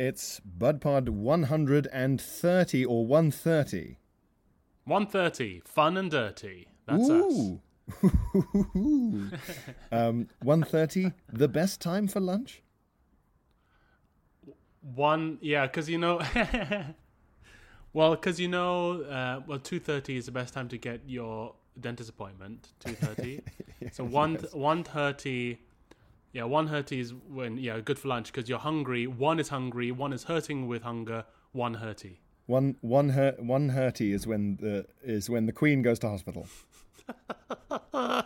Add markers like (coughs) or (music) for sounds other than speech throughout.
It's BudPod 130 or 130. 130, fun and dirty. That's us. (laughs) Um, 130, the best time for lunch? One, yeah, because you know, (laughs) well, because you know, uh, well, two thirty is the best time to get your dentist appointment. Two thirty. (laughs) so one one thirty, yeah, one thirty is when yeah, good for lunch because you're hungry. One is hungry. One is hurting with hunger. One thirty. One one her, one hurty is when the is when the queen goes to hospital. (laughs)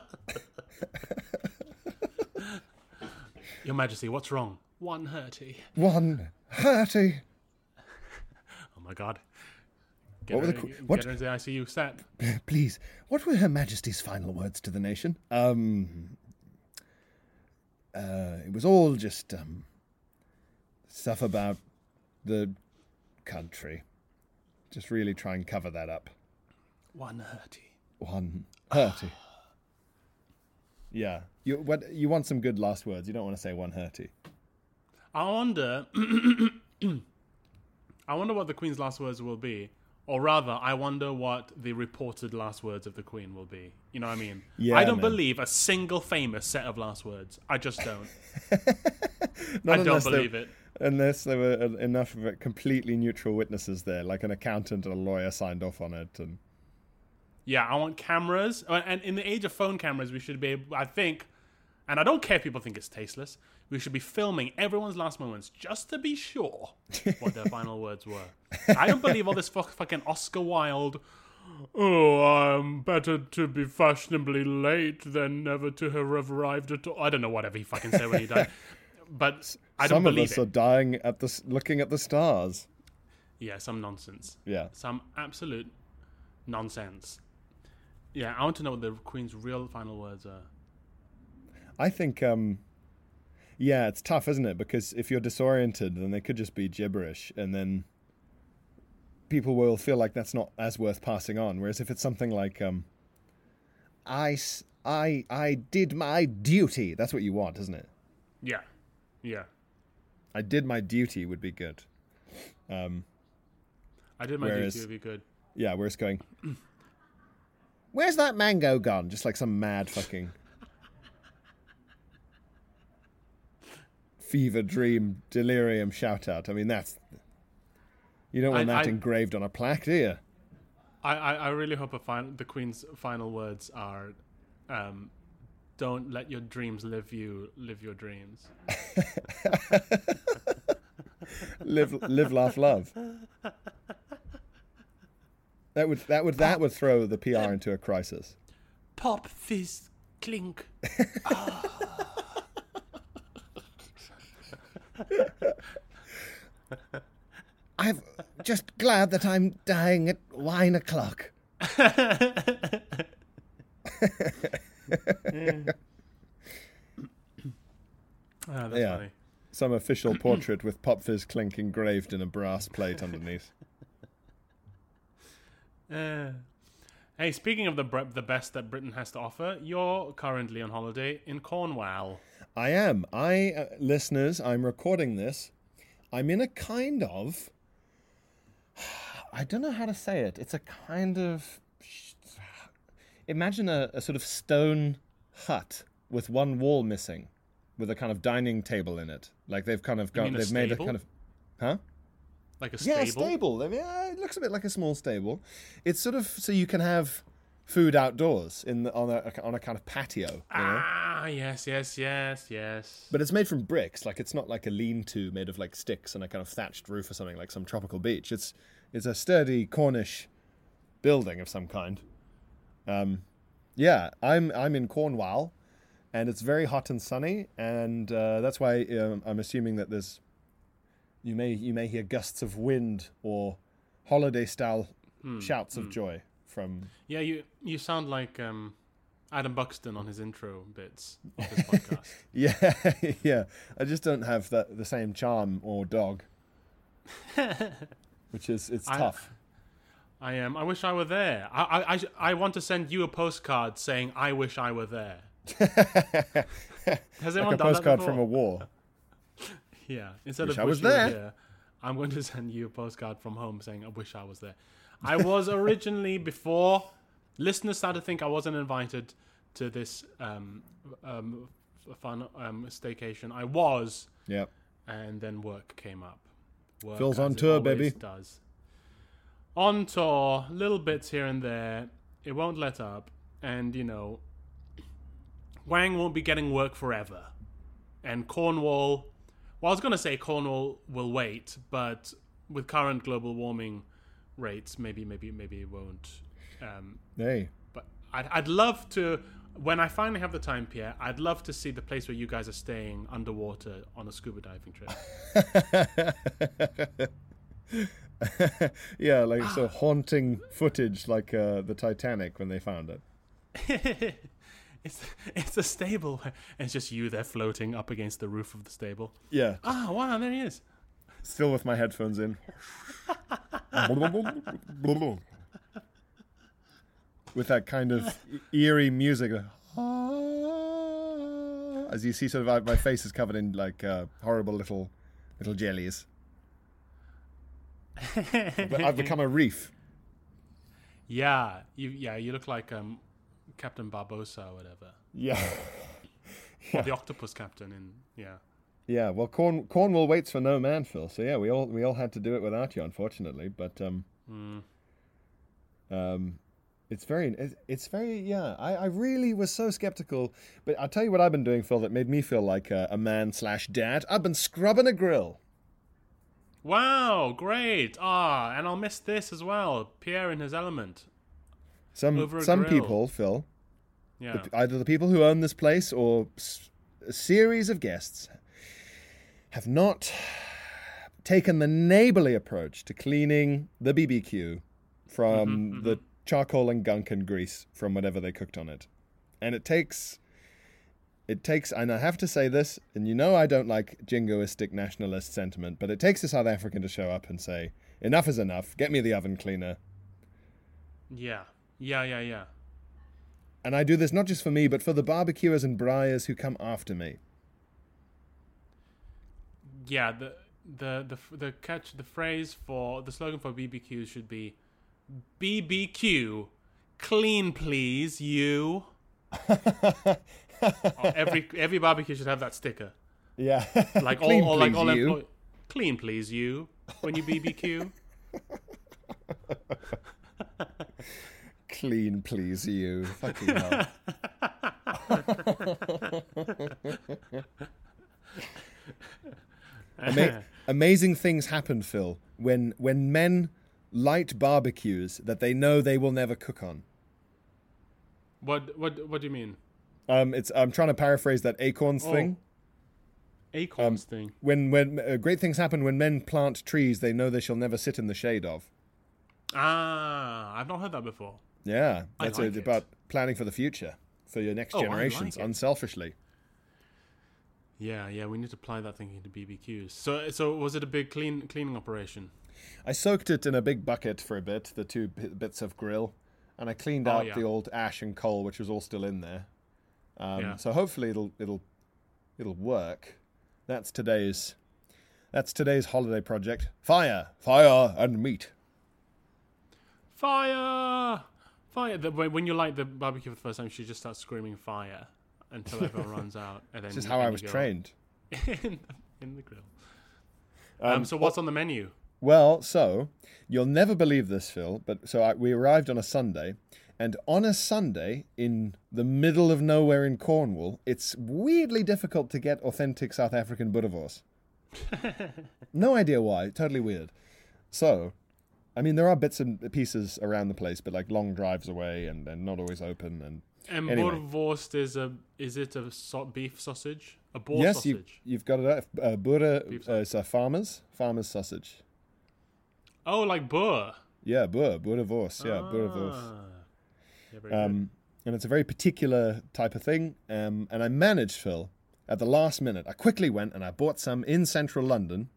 Your Majesty, what's wrong? One thirty. One hurty. Oh my God. Get, What were her, the qu- get what- her into the ICU set. Please, what were Her Majesty's final words to the nation? Um, uh, it was all just um, stuff about the country. Just really try and cover that up. One thirty. One hurty. (sighs) yeah, you what you want some good last words. You don't want to say one hurty. I wonder. (coughs) (coughs) I wonder what the Queen's last words will be, or rather, I wonder what the reported last words of the Queen will be. You know what I mean? Yeah, I don't man. believe a single famous set of last words. I just don't. (laughs) I don't believe it. Unless there were enough of it, completely neutral witnesses there, like an accountant and a lawyer signed off on it, and Yeah, I want cameras, Uh, and in the age of phone cameras, we should be. able- I think, and I don't care if people think it's tasteless. We should be filming everyone's last moments just to be sure what their final words were. (laughs) I don't believe all this fuck, fucking Oscar Wilde. Oh, I'm better to be fashionably late than never to have arrived at all. I don't know whatever he fucking said when he died, but I don't some of us it. are dying at the looking at the stars. Yeah, some nonsense. Yeah, Some absolute nonsense. Yeah, I want to know what the Queen's real final words are. I think. um Yeah, it's tough, isn't it? Because if you're disoriented, then they could just be gibberish, and then people will feel like that's not as worth passing on. Whereas if it's something like, um, "I, I, I did my duty," that's what you want, isn't it? Yeah, yeah. I did my duty would be good. Um, I did my Whereas- duty. Would be good. yeah, where it's going. (clears throat) Where's that mango gone? Just like some mad fucking fever dream delirium shout out. I mean, that's you don't want I- that I- engraved on a plaque, do you? I, I, I really hope a fin- the Queen's final words are, um, "Don't let your dreams live you. Live your dreams." (laughs) live, live, laugh, love. That would that would that would throw the PR into a crisis. Pop, fizz, clink. (laughs) I'm just glad that I'm dying at wine o'clock. Ah, that's Yeah. funny. Some official portrait with Pop Fizz Clink engraved in a brass plate underneath. (laughs) Uh, hey, speaking of the the best that Britain has to offer, you're currently on holiday in Cornwall. I am. I, uh, listeners, I'm recording this. I'm in a kind of. (sighs) I don't know how to say it. It's a kind of. (sighs) Imagine a, a sort of stone hut with one wall missing, with a kind of dining table in it. Like they've kind of got. they've made a kind of. Huh? Like a stable? Yeah, a stable. I mean, it looks a bit like a small stable. It's sort of so you can have food outdoors in the, on a on a kind of patio. You know? Ah, yes, yes, yes, yes. But it's made from bricks. Like it's not like a lean-to made of like sticks and a kind of thatched roof or something like some tropical beach. It's it's a sturdy Cornish building of some kind. Um, yeah, I'm I'm in Cornwall, and it's very hot and sunny, and uh, that's why um, I'm assuming that there's you may you may hear gusts of wind or holiday style Hmm, shouts of joy from Yeah, you you sound like um, Adam Buxton on his intro bits of this (laughs) podcast. yeah (laughs) yeah I just don't have that the same charm or dog (laughs) which is it's I- tough I am. I wish I were there. I, I, I, I want to send you a postcard saying I wish I were there. Has anyone like a postcard from a war Yeah. Instead Wish of I was wish you were there. here, I'm going to send you a postcard from home saying I wish I was there. I was originally before listeners started to think I wasn't invited to this um, um, fun um, staycation. I was, yep and then work came up. Work, Phil's on tour, baby. Does on tour, little bits here and there. It won't let up, and you know, Wang won't be getting work forever, and Cornwall. Well, I was gonna say Cornwall will wait, but with current global warming rates, maybe, maybe, maybe it won't. Um, hey. but I'd, I'd love to when i finally have the time pierre i'd love to see the place where you guys are staying underwater on a scuba diving trip. (laughs) Yeah like so haunting footage like uh, the Titanic when they found it. (laughs) It's it's a stable and it's just you there floating up against the roof of the stable. Yeah. Ah wow there he is. Still with my headphones in. (laughs) (laughs) with that kind of eerie music. As you see, sort of, my face is covered in like uh, horrible little, little jellies. But I've become a reef. yeah you yeah you look like um captain barbossa or whatever Yeah, or the octopus captain in yeah yeah. Well, Corn- Cornwall waits for no man, Phil. So yeah, we all we all had to do it without you, unfortunately. But um, um, it's very it's, very yeah. I, I really was so skeptical, but I'll tell you what I've been doing, Phil, that made me feel like a, a man slash dad. I've been scrubbing a grill. wow great ah and i'll miss this as well pierre in his element Some some grill. people, Phil, yeah either the people who own this place or s- a series of guests have not taken the neighborly approach to cleaning the BBQ from mm-hmm, mm-hmm. the charcoal and gunk and grease from whatever they cooked on it. And it takes it takes and I have to say this, and you know I don't like jingoistic nationalist sentiment, but it takes a South African to show up and say, Enough is enough, get me the oven cleaner. yeah yeah yeah yeah And I do this not just for me, but for the barbecuers and braaiers who come after me. Yeah the the the the catch the phrase for the slogan for BBQ should be BBQ clean please you (laughs) every every barbecue should have that sticker Yeah. like (laughs) Clean, all, all like all you. employ- clean please you when you BBQ (laughs) Clean, please, you. Fucking hell. Ama- (laughs) amazing things happen, Phil, when when men light barbecues that they know they will never cook on. what what what do you mean Um, it's I'm trying to paraphrase that acorns Oh. thing. acorns thing When when uh, great things happen when men plant trees they know they shall never sit in the shade of. ah I've not heard that before Yeah, that's like it, it. about planning for the future for your next Oh, generations like unselfishly. Yeah yeah we need to apply that thinking to BBQs so so was it a big clean cleaning operation I soaked it in a big bucket for a bit, the two bits of grill, and I cleaned Oh, out yeah. the old ash and coal, which was all still in there. Um, Yeah. So hopefully it'll it'll it'll work. That's today's that's today's holiday project. Fire, fire, and meat. Fire! Fire! When you light the barbecue for the first time, she just starts screaming fire until everyone runs out, and then This is how I was trained. (laughs) in, in the grill. Um, so what's on the menu? Well, so you'll never believe this, Phil, but so I, we arrived on a Sunday, and on a Sunday in the middle of nowhere in Cornwall, it's weirdly difficult to get authentic South African boerewors. (laughs) no idea why, totally weird. So, I mean, there are bits and pieces around the place, but like long drives away and, and not always open. And And Anyway. Boerewors is a is it a so- beef sausage? A boar yes, you, sausage? you've got it. Uh, Boer, uh, it's a farmer's farmer's sausage. Oh, like boer. Yeah, Boer, Boerewors. Yeah. Ah. Yeah. Um, and it's a very particular type of thing. Um, and I managed, Phil, at the last minute. I quickly went and I bought some in central London,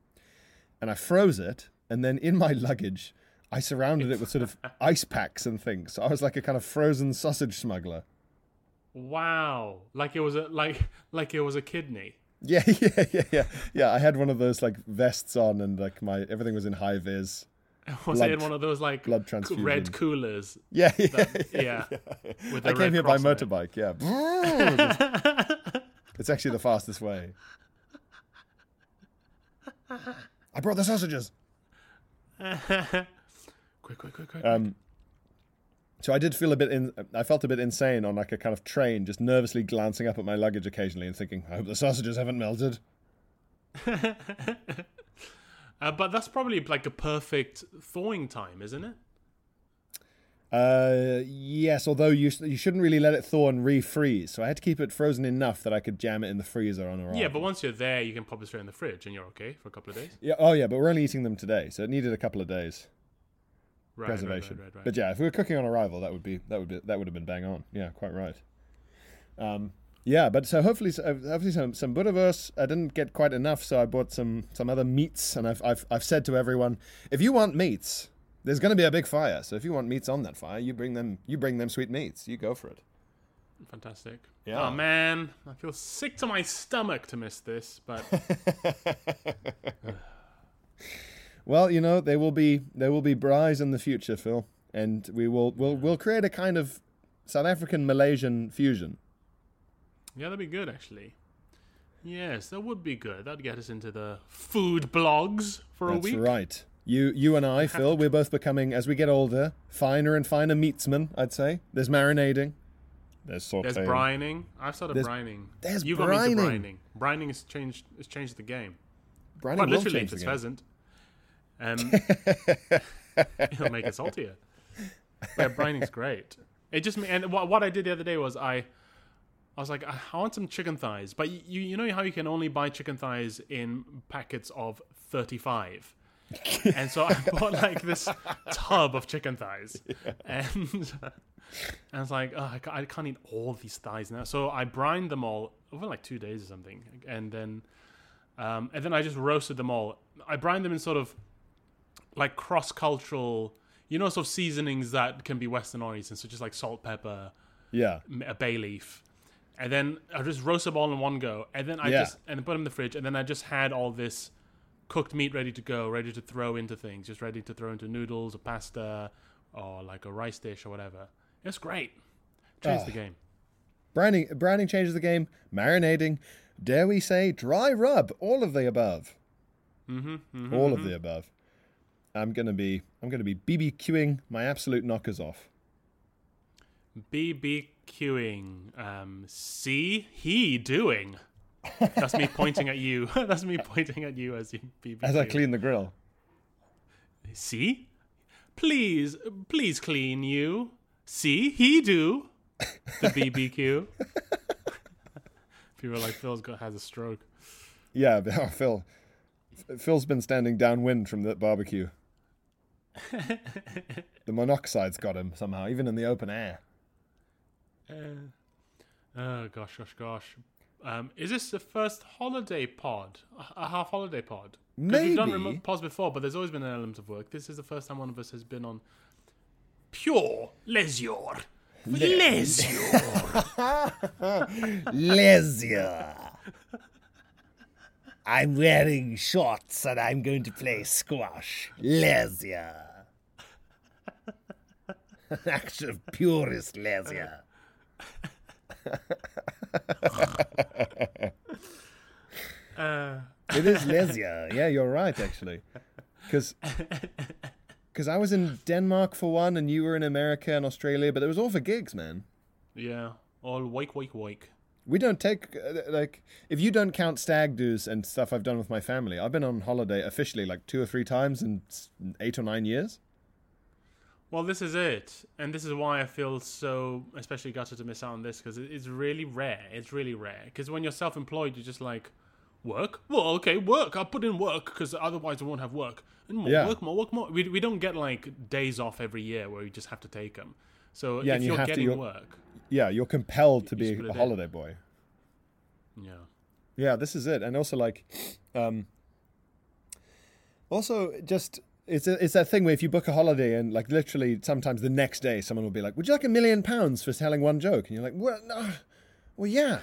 and I froze it. And then in my luggage, I surrounded it with sort of (laughs) ice packs and things. So I was like a kind of frozen sausage smuggler. Wow, like it was a like (laughs) like it was a kidney. Yeah, (laughs) yeah, yeah, yeah. Yeah, I had one of those like vests on, and like my everything was in high vis. (laughs) Was Blood it in one of those like blood transfusion. red coolers? Yeah, yeah. That- yeah, with the I came here by on it. motorbike. Yeah, it's actually the fastest way. I brought the sausages. quick, quick, quick, quick. Um, so I did feel a bit in. I felt a bit insane on like a kind of train, just nervously glancing up at my luggage occasionally and thinking, "I hope the sausages haven't melted." (laughs) uh, but that's probably like a perfect thawing time, isn't it? Uh, yes. Although you you shouldn't really let it thaw and refreeze, so I had to keep it frozen enough that I could jam it in the freezer on arrival. Yeah, but once you're there, you can pop it straight in the fridge, and you're okay for a couple of days. yeah. Oh yeah, but we're only eating them today, so it needed a couple of days Right, preservation. Right, right. But yeah, if we were cooking on arrival, that would be that would be that would have been bang on. Yeah, quite right. Um, yeah, but so hopefully, so- hopefully some some Boerewors. I didn't get quite enough, so I bought some some other meats, and I've I've I've said to everyone, if you want meats, there's going to be a big fire. So if you want meats on that fire, you bring them you bring them sweet meats. You go for it. Fantastic. Yeah. Oh man, I feel sick to my stomach to miss this, but (laughs) (laughs) Well, you know there will be there will be braais in the future, Phil, and we will we'll we'll create a kind of South African Malaysian fusion. yeah, that'd be good actually. Yes, that would be good. That'd get us into the food blogs for a week. That's right. You, you and I, (laughs) Phil, we're both becoming, as we get older, finer and finer meatsmen. I'd say. There's marinating. There's sauteing. There's brining. I've started There's- brining. there's you got me into brining. brining. Brining has changed. Has changed the game. Brining will literally, if the it's game. pheasant, um, (laughs) it'll make it saltier. Yeah, brining's great. It just and what, what I did the other day was I, I was like, I want some chicken thighs, but you you know how you can only buy chicken thighs in packets of thirty five. (laughs) and so I bought like this tub of chicken thighs, and, and I was like, oh, I, ca- I can't eat all these thighs now. So I brined them all over like two days or something, and then um, and then I just roasted them all. I brined them in sort of like cross cultural, you know, sort of seasonings that can be Western origins, so just like salt, pepper, Yeah. a bay leaf, and then I just roast them all in one go, and then I Yeah. just and put them in the fridge, and then I just had all this cooked meat ready to go, ready to throw into things, just ready to throw into noodles or pasta or like a rice dish or whatever. It's great. Changed the Oh. game. Brining, brining changes the game. Marinating, dare we say, dry rub. All of the above. Mm-hmm, mm-hmm All of mm-hmm. the above. I'm gonna be, I'm gonna be BBQing my absolute knockers off. BBQing. Um, see he doing. That's me pointing at you. (laughs) That's me pointing at you as you BBQ. As I clean the grill. See, please, please clean you. See he do. The (laughs) BBQ. (laughs) People are like Phil's got has a stroke. Yeah, Phil. Phil's been standing downwind from the barbecue. (laughs) the monoxide's got him somehow, even in the open air. Oh gosh, gosh, gosh. Um, is this the first holiday pod? A- half holiday pod? 'Cause We've done Maybe. remote pods before, but there's always been an element of work. This is the first time one of us has been on pure leisure. Leisure. (laughs) Leisure. I'm wearing shorts and I'm going to play squash. Leisure. An (laughs) act of purest leisure. uh, It is leisure. Yeah, you're right, actually. Because because I was in Denmark for one, and you were in America and Australia, but it was all for gigs, man. yeah. All wake, wake, wake. We don't take uh, like if you don't count stag do's and stuff I've done with my family. I've been on holiday officially like two or three times in eight or nine years. Well, this is it, and this is why I feel so especially gutted to miss out on this because it's really rare. It's really rare because when you're self-employed, you're just like, work. Well, okay, work. I'll put in work because otherwise I won't have work. And more Yeah. work, more work, more. We we don't get like days off every year where you just have to take them. So Yeah, if you you're have to- getting you're- work, Yeah, you're compelled to You be a it in. holiday boy. yeah. Yeah, this is it, and also like, um, also just it's a, it's that thing where if you book a holiday and like literally sometimes the next day someone will be like, "Would you like a million pounds for telling one joke?" And you're like, "Well, no, well, yeah."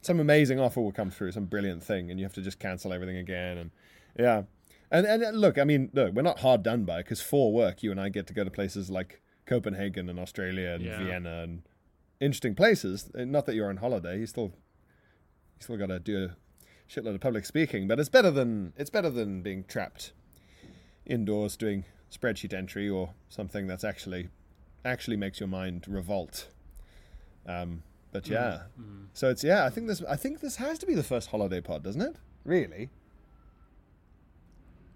some amazing offer will come through, some brilliant thing, and you have to just cancel everything again, and yeah. And and uh, look, I mean, look, we're not hard done by because for work, you and I get to go to places like Copenhagen and Australia and Yeah. Vienna and interesting places. Not that you're on holiday, you still you still got to do a shitload of public speaking, but it's better than it's better than being trapped indoors doing spreadsheet entry or something that's actually actually makes your mind revolt. Um, but yeah, so it's yeah. I think this I think this has to be the first holiday pod, doesn't it? Really?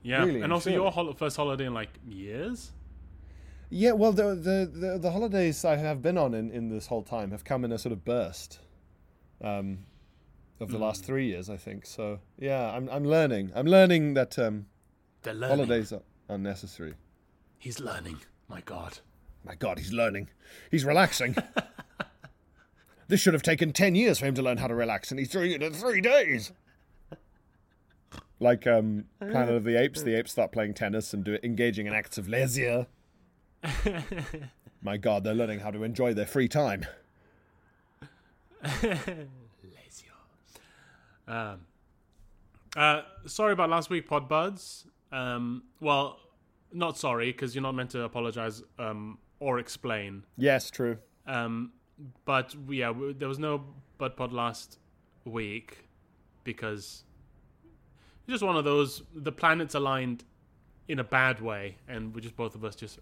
Yeah, Really, and also surely. your hol- first holiday in like years. Yeah. Well, the the the, the holidays I have been on in, in this whole time have come in a sort of burst. Um, of the last three years, I think. So yeah, I'm I'm learning. I'm learning that um, learning. holidays are unnecessary. He's learning. My God. My God, he's learning. He's relaxing. (laughs) this should have taken 10 years for him to learn how to relax, and he's doing it in three days. Like um, Planet of the Apes, the apes start playing tennis and do, engaging in acts of leisure. (laughs) My God, they're learning how to enjoy their free time. (laughs) Um, uh, sorry about last week, Pod Buds. Um, well, not sorry because you're not meant to apologize um, or explain. Yes, true. Um, but yeah, w- there was no Bud Pod last week because just one of those. The planets aligned in a bad way, and we just both of us just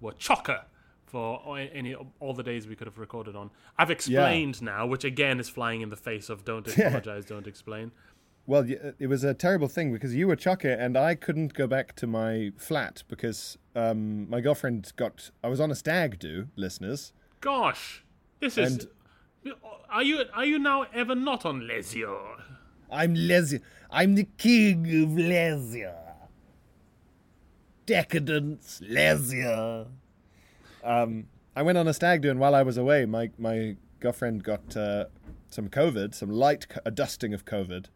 were chocker for any all the days we could have recorded on. I've explained now, which again is flying in the face of don't (laughs) apologize, don't explain. Well, it was a terrible thing because you were chocker and I couldn't go back to my flat because um, my girlfriend got. I was on a stag do, listeners. Gosh, this is. Are you are you now ever not on Lesio? I'm leisure. I'm the king of leisure. Decadence, leisure. Um, I went on a stag do, and while I was away, my my girlfriend got uh, some COVID, some light co- a dusting of COVID,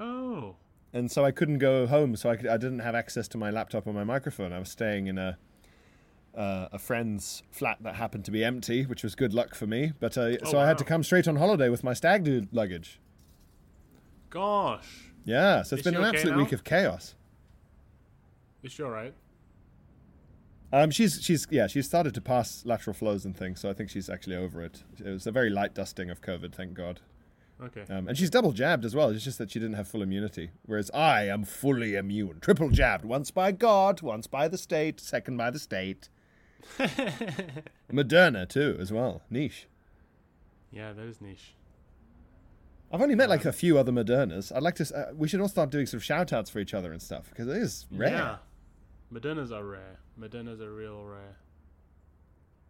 Oh, and so I couldn't go home. So I could, I didn't have access to my laptop or my microphone. I was staying in a uh, a friend's flat that happened to be empty, which was good luck for me. But uh, so I had to come straight on holiday with my stag do luggage. gosh, Yeah, so it's Is been an okay absolute now? week of chaos. is she all right? Um, she's she's yeah she's started to pass lateral flows and things, so I think she's actually over it. It was a very light dusting of COVID, thank God. Okay. Um, and she's double jabbed as well. It's just that she didn't have full immunity, whereas I am fully immune, triple jabbed, once by God, once by the state, second by the state. (laughs) Moderna too, as well. Niche. Yeah, that is niche. I've only met like a few other Modernas. I'd like to. Uh, we should all start doing some shout outs for each other and stuff because it is rare. Yeah. Modernas are rare. Medinas are real rare.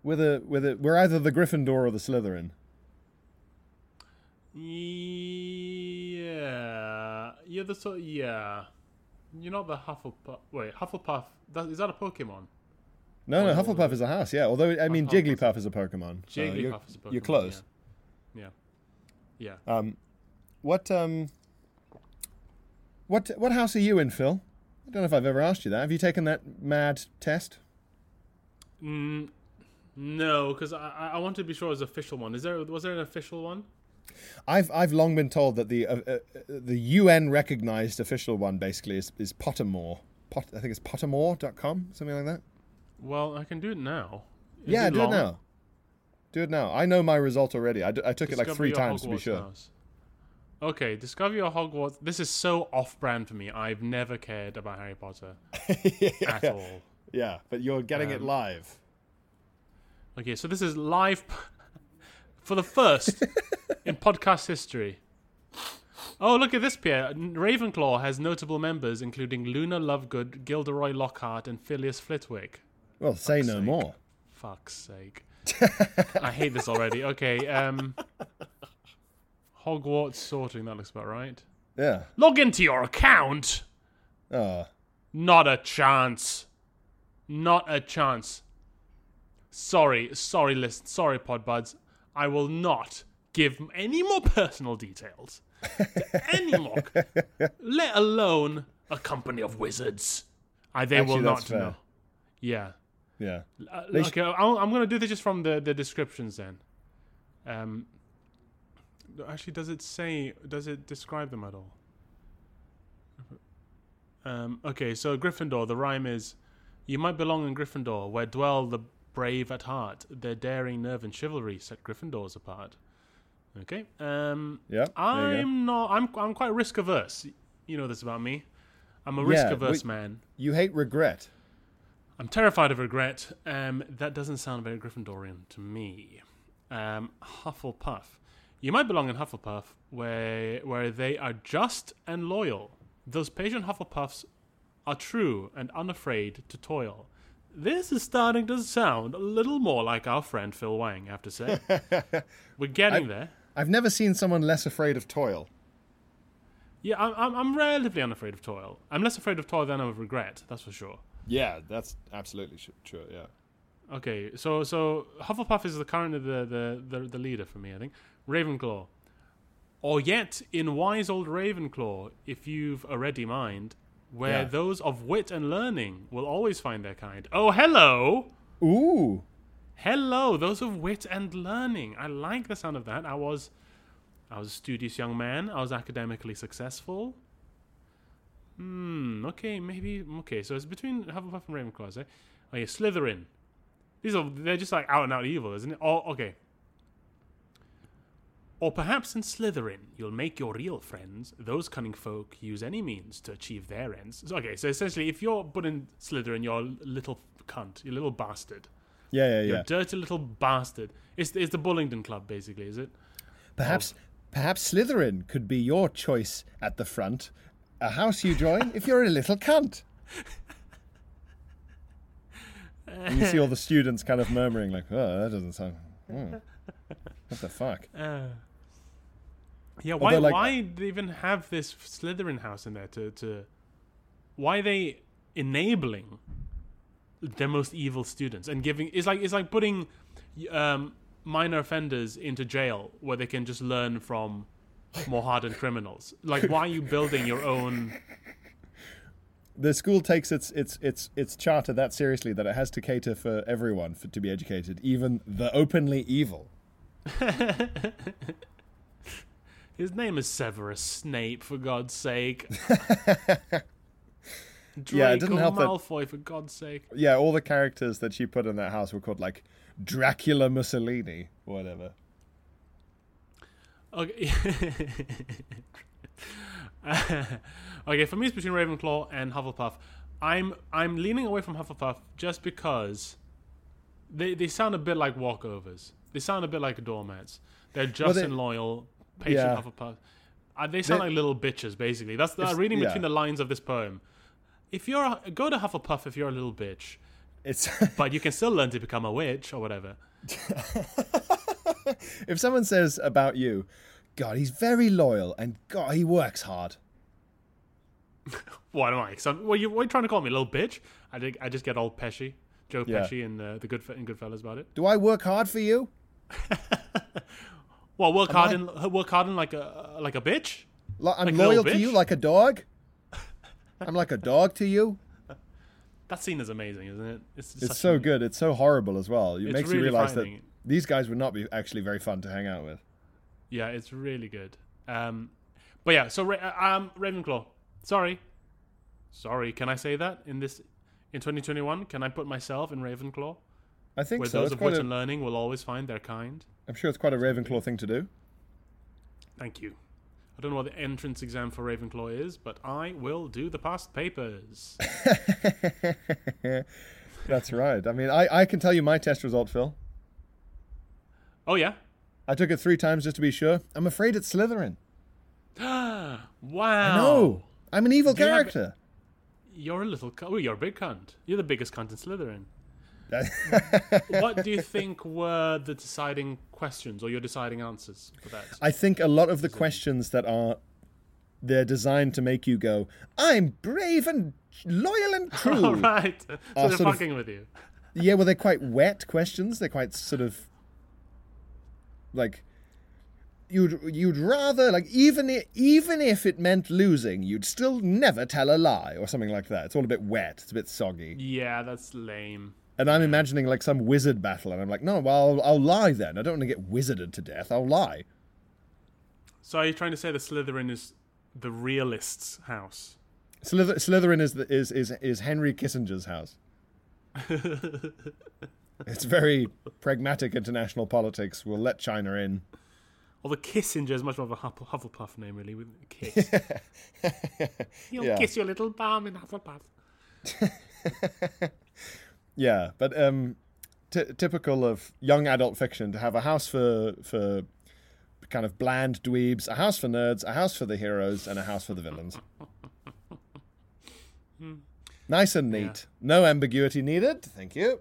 We're the, we're we're either the Gryffindor or the Slytherin. Yeah. You're the sort. Yeah. You're not the Hufflepuff. Wait, Hufflepuff. That, is that a Pokemon? No, no, Hufflepuff is a house. Yeah, although I mean Hufflepuff. Jigglypuff is a Pokemon. so Jigglypuff you're, is a Pokemon. You're close. Yeah. Yeah. yeah. Um, what um, what what house are you in, Phil? I don't know if I've ever asked you that. Have you taken that mad test? Mm, no, because I, I want to be sure it was an official one. Is there was there an official one? I've I've long been told that the uh, uh, the UN recognized official one basically is is Pottermore. Pot, I think it's pottermore.com, something like that. Well, I can do it now. Is yeah, it do long? it now. Do it now. I know my result already. I, d- I took it like three times to be sure. house. Okay, discover your Hogwarts. This is so off-brand for me. I've never cared about Harry Potter (laughs) at all. Yeah, but you're getting it Um, live. Okay, so this is live for the first (laughs) in podcast history. Oh, look at this, Pierre. Ravenclaw has notable members including Luna Lovegood, Gilderoy Lockhart, and Filius Flitwick. Well, say no sake. more. Fuck's sake. (laughs) I hate this already. Okay, um. Hogwarts sorting, that looks about right. Yeah. Log into your account! Oh. Not a chance. Not a chance. Sorry, sorry, list, sorry, Podbuds. I will not give any more personal details to (laughs) any more, let alone a company of wizards. I, they Actually, will not fair. know. Yeah. Yeah. Uh, They sh- I'll, I'm going to do this just from the, the descriptions then. Um, actually, does it say? Does it describe them at all? Um, okay, so Gryffindor. The rhyme is, "You might belong in Gryffindor, where dwell the brave at heart. Their daring nerve and chivalry set Gryffindors apart." Okay. Um, Yeah. There you go. I'm not. I'm I'm quite risk averse. You know this about me. I'm a risk averse man. You hate regret. I'm terrified of regret. Um, that doesn't sound very Gryffindorian to me. Um, Hufflepuff. You might belong in Hufflepuff, where where they are just and loyal. Those patient Hufflepuffs are true and unafraid to toil. This is starting to sound a little more like our friend Phil Wang. I have to say, (laughs) we're getting there. I've never seen someone less afraid of toil. Yeah, I'm, I'm I'm relatively unafraid of toil. I'm less afraid of toil than I'm of regret. That's for sure. Yeah, that's absolutely true. Yeah. Okay, so so Hufflepuff is the current the the, the the leader for me, I think. Ravenclaw. Or yet in wise old Ravenclaw, if you've a ready mind, where Yeah. those of wit and learning will always find their kind. Oh hello! Ooh. Hello, those of wit and learning. I like the sound of that. I was I was a studious young man. I was academically successful. Hmm, okay, maybe okay, so it's between Hufflepuff and Ravenclaw, is it? Oh yeah, Slytherin. These are they're just like out and out evil, isn't it? Oh okay. Or perhaps in Slytherin, you'll make your real friends. Those cunning folk use any means to achieve their ends. So, okay, so essentially, if you're put in Slytherin, you're a little cunt, you're a little bastard. Yeah, yeah, You're yeah. a dirty little bastard. It's, it's the Bullingdon Club, basically, is it? Perhaps, perhaps Slytherin could be your choice at the front. A house you join if you're a little cunt. And you see all the (laughs) students kind of murmuring, like, "Oh, that doesn't sound. hmm. What the fuck?" Uh, yeah, why Although, like- why they even have this Slytherin house in there to to why are they enabling their most evil students and giving it's like it's like putting um, minor offenders into jail where they can just learn from more hardened criminals. Like why are you building your own The school takes its its its its charter that seriously that it has to cater for everyone for, to be educated, even the openly evil. (laughs) His name is Severus Snape, for God's sake. Draco (laughs) Yeah, it doesn't help that- Malfoy, for God's sake. Yeah, all the characters that she put in that house were called like Dracula Mussolini, or whatever. Okay. (laughs) okay, for me it's between Ravenclaw and Hufflepuff. I'm I'm leaning away from Hufflepuff just because they they sound a bit like walkovers. They sound a bit like doormats. They're just they- and loyal, patient Yeah. Hufflepuff. Uh, they sound They- like little bitches, basically. That's the reading yeah. between the lines of this poem. If you're a, go to Hufflepuff if you're a little bitch, It's (laughs) but you can still learn to become a witch or whatever. (laughs) if someone says about you, God, he's very loyal and God, he works hard. (laughs) What am I? So, what, you, what are you trying to call me, little bitch? I, did, I just get all Pesci, Joe Yeah. Pesci, and uh, the good in Goodfellas about it. Do I work hard for you? Well, work Am hard I- in work hard like a like a bitch. Lo- I'm Like loyal to you like a dog. (laughs) I'm like a dog to you. That scene is amazing, isn't it? It's, It's so a- good. It's so horrible as well. It It's makes really you realize frightening. that these guys would not be actually very fun to hang out with. Yeah, it's really good. Um, but yeah, so Ra- uh, um, Ravenclaw. Sorry, sorry. Can I say that in this in 2021? Can I put myself in Ravenclaw, I think where so. those It's of wit a, and learning will always find their kind? I'm sure it's quite a Ravenclaw thing to do. Thank you. I don't know what the entrance exam for Ravenclaw is, but I will do the past papers. (laughs) That's right. I mean, I, I can tell you my test result, Phil. oh yeah. I took it three times just to be sure. I'm afraid it's Slytherin. (gasps) wow. No, I'm an evil Do you have- character. You're a little. Oh, you're a big cunt. You're the biggest cunt in Slytherin. (laughs) what do you (laughs) think were the deciding questions or your deciding answers for that? I think a lot of the questions that are they're designed to make you go, "I'm brave and loyal and (laughs) true." All right. So are they're sort of- fucking with you. Yeah, well, they're quite wet questions. They're quite sort of like you'd you'd rather like even i- even if it meant losing, you'd still never tell a lie or something like that. It's all a bit wet. It's a bit soggy. Yeah, that's lame. And I'm imagining like some wizard battle, and I'm like, no, well, I'll, I'll lie then. I don't want to get wizarded to death. I'll lie. So are you trying to say the Slytherin is the realist's house? Slither- Slytherin is, the, is is is Henry Kissinger's house. (laughs) it's very pragmatic international politics. We'll let China in. The Kissinger is much more of a Huffle, Hufflepuff name, really, with kiss. (laughs) You'll Yeah. kiss your little bum in Hufflepuff. (laughs) Yeah, but um, t- typical of young adult fiction to have a house for for kind of bland dweebs, a house for nerds, a house for the heroes, and a house for the villains. (laughs) Nice and neat. No ambiguity needed. Thank you.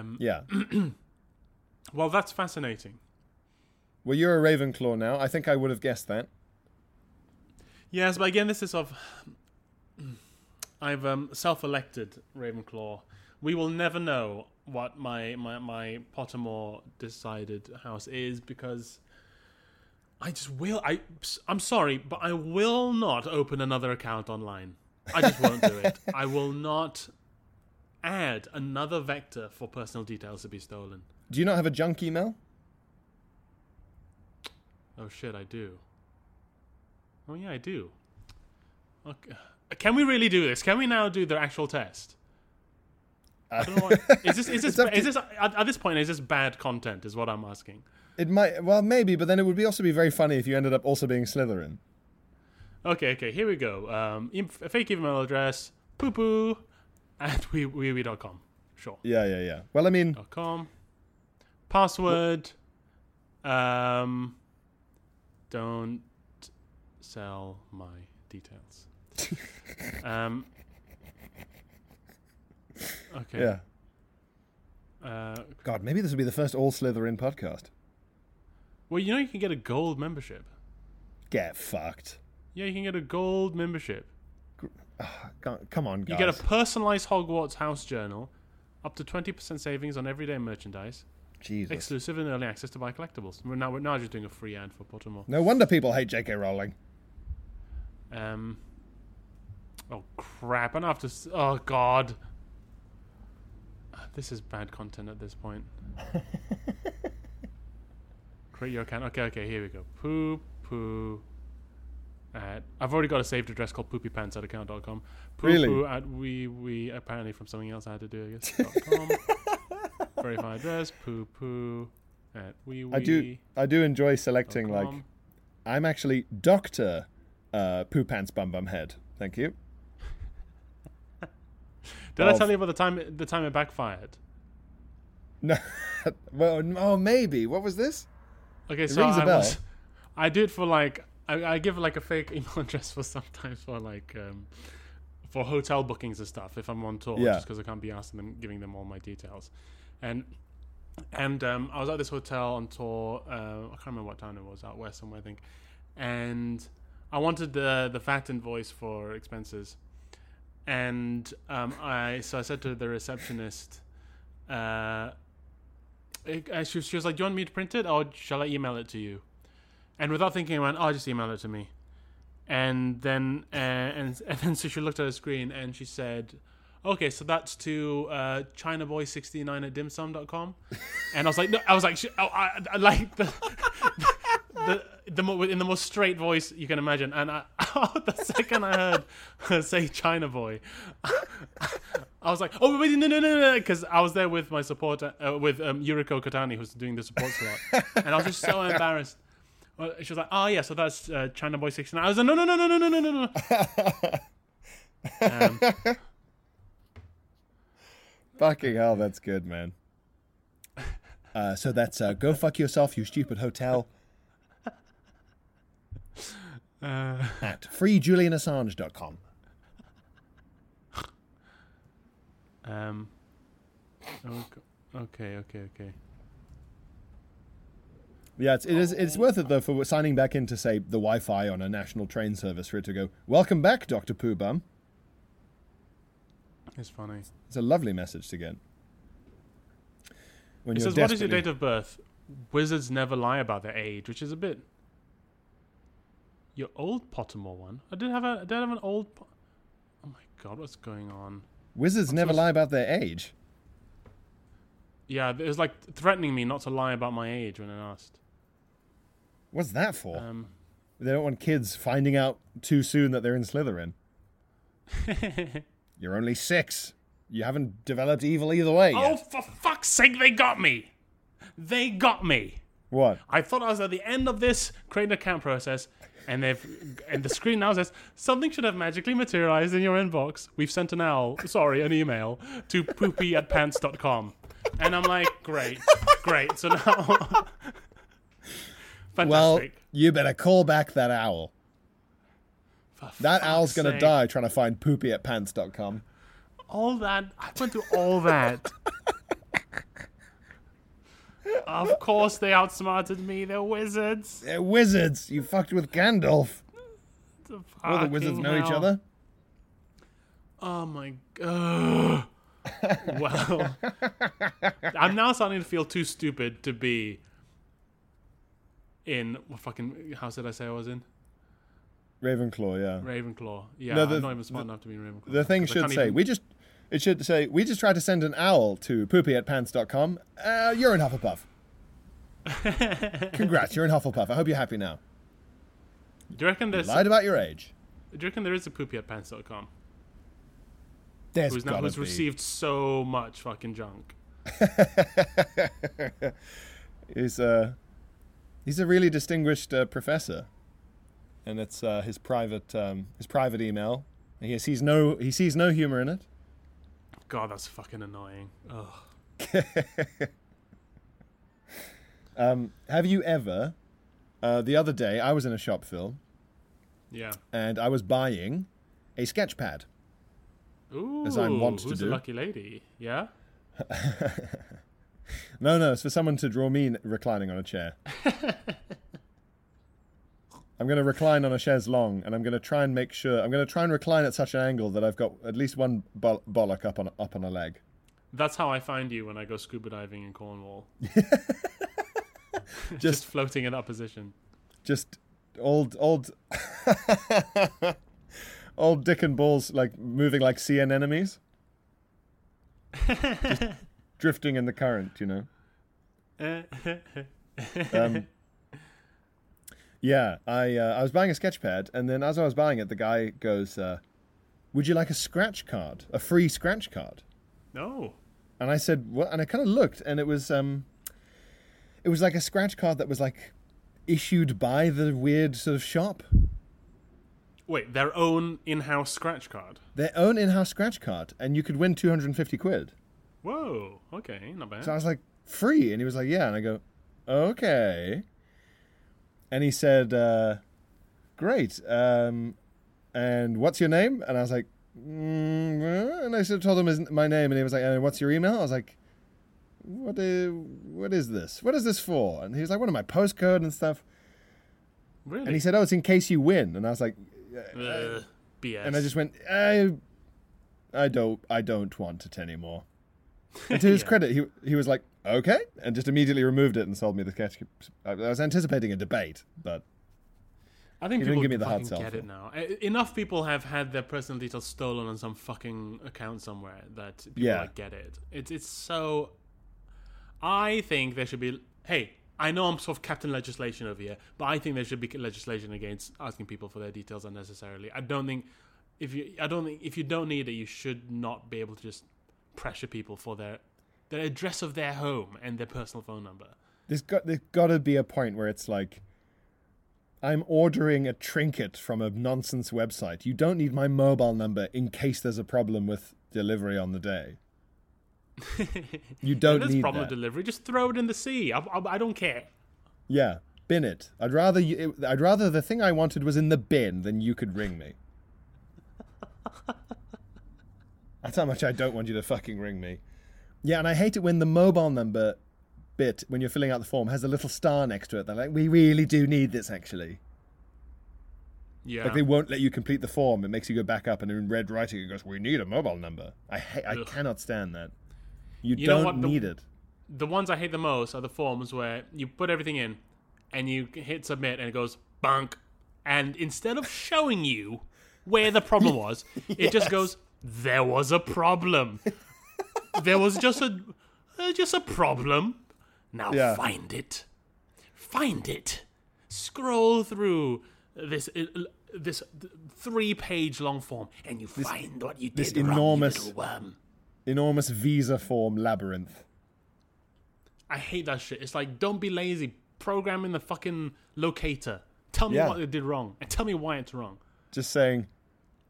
Um, Yeah. (clears throat) well, that's fascinating. Well, you're a Ravenclaw now. I think I would have guessed that. Yes, but again, this is of. (clears throat) I've um, self-elected Ravenclaw. We will never know what my, my my Pottermore decided house is because I just will. I I'm sorry, but I will not open another account online. I just won't do it. (laughs) I will not add another vector for personal details to be stolen. Do you not have a junk email? Oh shit, I do. Oh yeah, I do. Okay. Can we really do this? Can we now do the actual test? I don't know what, is this is (laughs) this is this at, at this point is this bad content? Is what I'm asking. It might. Well, maybe, but then it would be also be very funny if you ended up also being Slytherin. Okay, okay, here we go. Um, fake email address poo poo at wee wee dot com. Sure. Yeah, yeah, yeah. Well, I mean, com. Password. Um. Don't sell my details. (laughs) um. Okay. yeah. Uh, God, maybe this will be the first all Slytherin podcast. well, you know you can get a gold membership. Get fucked. Yeah, you can get a gold membership. (sighs) Come on, guys. You get a personalized Hogwarts house journal, up to twenty percent savings on everyday merchandise, Jesus. exclusive and early access to buy collectibles. We're now we're now just doing a free ad for Pottermore. No wonder people hate J.K. Rowling. Um. Oh crap! And after s- oh god, this is bad content at this point. (laughs) Create your account. Okay, okay. Here we go. Poo poo. At I've already got a saved address called poopypants at account.com. Poo Really? poo at we we apparently from something else I had to do. I guess. (laughs) Verify address. Poo poo. At we we. I do. I do enjoy selecting like. I'm actually Doctor uh, Poo Pants Bum Bum Head. Thank you. (laughs) Did I tell you about the time the time it backfired? No. (laughs) well, oh, maybe. What was this? Okay, so rings a I was, I did for like I, I give like a fake (laughs) email address for sometimes for like um, for hotel bookings and stuff if I'm on tour, Yeah. just because I can't be asking them giving them all my details, and and um, I was at this hotel on tour. Uh, I can't remember what town it was, out west somewhere I think, and I wanted the the fact invoice for expenses, and um, I so I said to the receptionist, uh, it- uh, she, was- she was like, "Do you want me to print it, or shall I email it to you?" And without thinking, I went, "Oh, just email it to me." And then uh, and (laughs) and then so she looked at her screen and she said. Okay, so that's to uh, ChinaBoy69 at dimsum.com. And I was like, no, I was like, oh, I, I like the, (laughs) the the mo- in the most straight voice you can imagine. And I, (laughs) the second I heard her say China Boy, I was like, oh wait, no, no, no, no, because I was there with my support uh, with um, Yuriko Kotani, who's doing the support slot, and I was just so embarrassed. Well, she was like, oh yeah, so that's uh, China Boy sixty nine. I was like, no, no, no, no, no, no, no, no, no. (laughs) Um, Fucking hell, that's good, man. Uh, so that's uh, go fuck yourself, you stupid hotel. uh, At freejulianassange.com. um, okay, okay, okay. Yeah, it's, it is. It's worth it though for signing back in to say the Wi-Fi on a national train service for it to go. Welcome back, Doctor Pooh Bum. It's funny. It's a lovely message to get. When It says, "What is your date of birth?" Wizards never lie about their age, which is a bit. Your old Pottermore one. I did have a. I did have an old. Po- oh my god, what's going on? Wizards never supposed- lie about their age. Yeah, it was like threatening me not to lie about my age when I asked. What's that for? Um, they don't want kids finding out too soon that they're in Slytherin. (laughs) You're only six. You haven't developed evil either way oh, yet. for fuck's sake, they got me! They got me! What? I thought I was at the end of this create account process, and they've and the screen now says something should have magically materialized in your inbox. We've sent an owl, sorry, an email to poopy at pants.com. And I'm like, great, great. So now (laughs) Well, you better call back that owl. For That owl's gonna die trying to find poopy at pants.com. All that I went through all that. (laughs) of course they outsmarted me, they're wizards. They're wizards. You fucked with Gandalf. All the wizards know each other. Oh my god. (laughs) well, (laughs) I'm now starting to feel too stupid to be in what fucking house did I say I was in? Ravenclaw, yeah. Ravenclaw. Yeah, No, the- I'm not even smart enough to be in Ravenclaw. The thing should say, even- we just, it should say, we just tried to send an owl to poopy at pants.com. Uh, you're in Hufflepuff. (laughs) Congrats, you're in Hufflepuff. I hope you're happy now. Do you reckon there's? Lied about your age. Do you reckon there is a poopy at pants.com There's who's now who's be. received so much fucking junk? (laughs) He's, uh, he's a really distinguished uh, professor. And it's uh, his private um, his private email. He sees no he sees no humor in it. God, that's fucking annoying. Ugh. (laughs) Um, have you ever? Uh, the other day, I was in a shop, Phil, Yeah. and I was buying a sketch pad. Ooh, As I'm wont to who's do. a lucky lady? Yeah. (laughs) No, no, it's for someone to draw me reclining on a chair. (laughs) I'm going to recline on a chaise long, and I'm going to try and make sure. I'm going to try and recline at such an angle that I've got at least one bol- bollock up on up on a leg. That's how I find you when I go scuba diving in Cornwall. (laughs) Just, Just- floating in that position. Just old, old, (laughs) old Dick and Balls like moving like sea anemones, Just drifting in the current. You know. (laughs) Um, yeah, I uh, I was buying a sketch pad, and then as I was buying it, the guy goes, uh, "Would you like a scratch card, a free scratch card?" no. And I said, "What?" And I kind of looked, and it was um, it was like a scratch card that was like issued by the weird sort of shop, Wait, their own in-house scratch card. their own in-house scratch card, and you could win two hundred and fifty quid. Whoa. Okay, not bad. So I was like, free? And he was like, yeah. And I go, okay. And he said, uh, great. Um, and what's your name? And I was like, mm, uh," and I sort of told him his, my name, and he was like, and what's your email? I was like, what is, what is this? What is this for? And he was like, what am I, postcode and stuff? Really? And he said, "Oh, it's in case you win." And I was like, Ugh, BS. and I just went, I, I don't, I don't want it anymore. And to his (laughs) Yeah. credit, he he was like, "Okay," and just immediately removed it and sold me the sketch. I I was anticipating a debate, but I think people give me the hard sell get it now. Enough people have had their personal details stolen on some fucking account somewhere that people Yeah. like get it. It's it's so. I think there should be. Hey, I know I'm sort of captain legislation over here, but I think there should be legislation against asking people for their details unnecessarily. I don't think if you I don't think if you don't need it, you should not be able to just pressure people for their the address of their home and their personal phone number. there's got there's got to be a point where it's like, I'm ordering a trinket from a nonsense website. You don't need my mobile number in case there's a problem with delivery on the day. (laughs) You don't there's need problem that. with delivery, just throw it in the sea. I, I, I don't care. Yeah, bin it. I'd rather you. It, I'd rather the thing I wanted was in the bin than you could ring me. (laughs) That's how much I don't want you to fucking ring me. Yeah, and I hate it when the mobile number bit when you're filling out the form has a little star next to it. They're like, we really do need this actually. Yeah. Like they won't let you complete the form. It makes you go back up, and in red writing it goes, "We need a mobile number." I ha- I Ugh. cannot stand that. You, You don't the- need it. the ones I hate the most are the forms where you put everything in and you hit submit and it goes bunk. And instead of showing you where the problem (laughs) was, it just goes, there was a problem. there was just a uh, just a problem. Now Yeah. find it. Find it. Scroll through this uh, this three page long form and you find what you did this wrong, enormous- worm. Enormous visa form labyrinth. I hate that shit. It's like, don't be lazy. Program in the fucking locator. Tell me Yeah. what they did wrong, and tell me why it's wrong. just saying,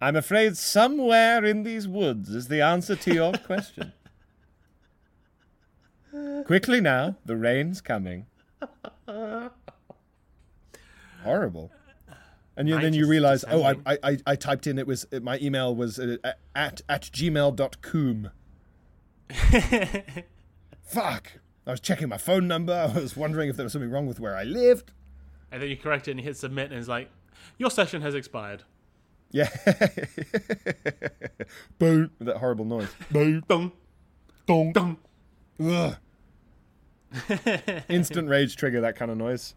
I'm afraid somewhere in these woods is the answer to your (laughs) question. Quickly now, the rain's coming. Horrible. And you, then you realize, oh, I, I, I, typed in, it was, my email was uh, at, at gmail.com. (laughs) Fuck. I was checking my phone number. I was wondering if there was something wrong with where I lived. And then you correct it and you hit submit, and it's like, your session has expired. Yeah. (laughs) Boom. That horrible noise. Boom. Dong, Dong. dong. Ugh. (laughs) Instant rage trigger, that kind of noise.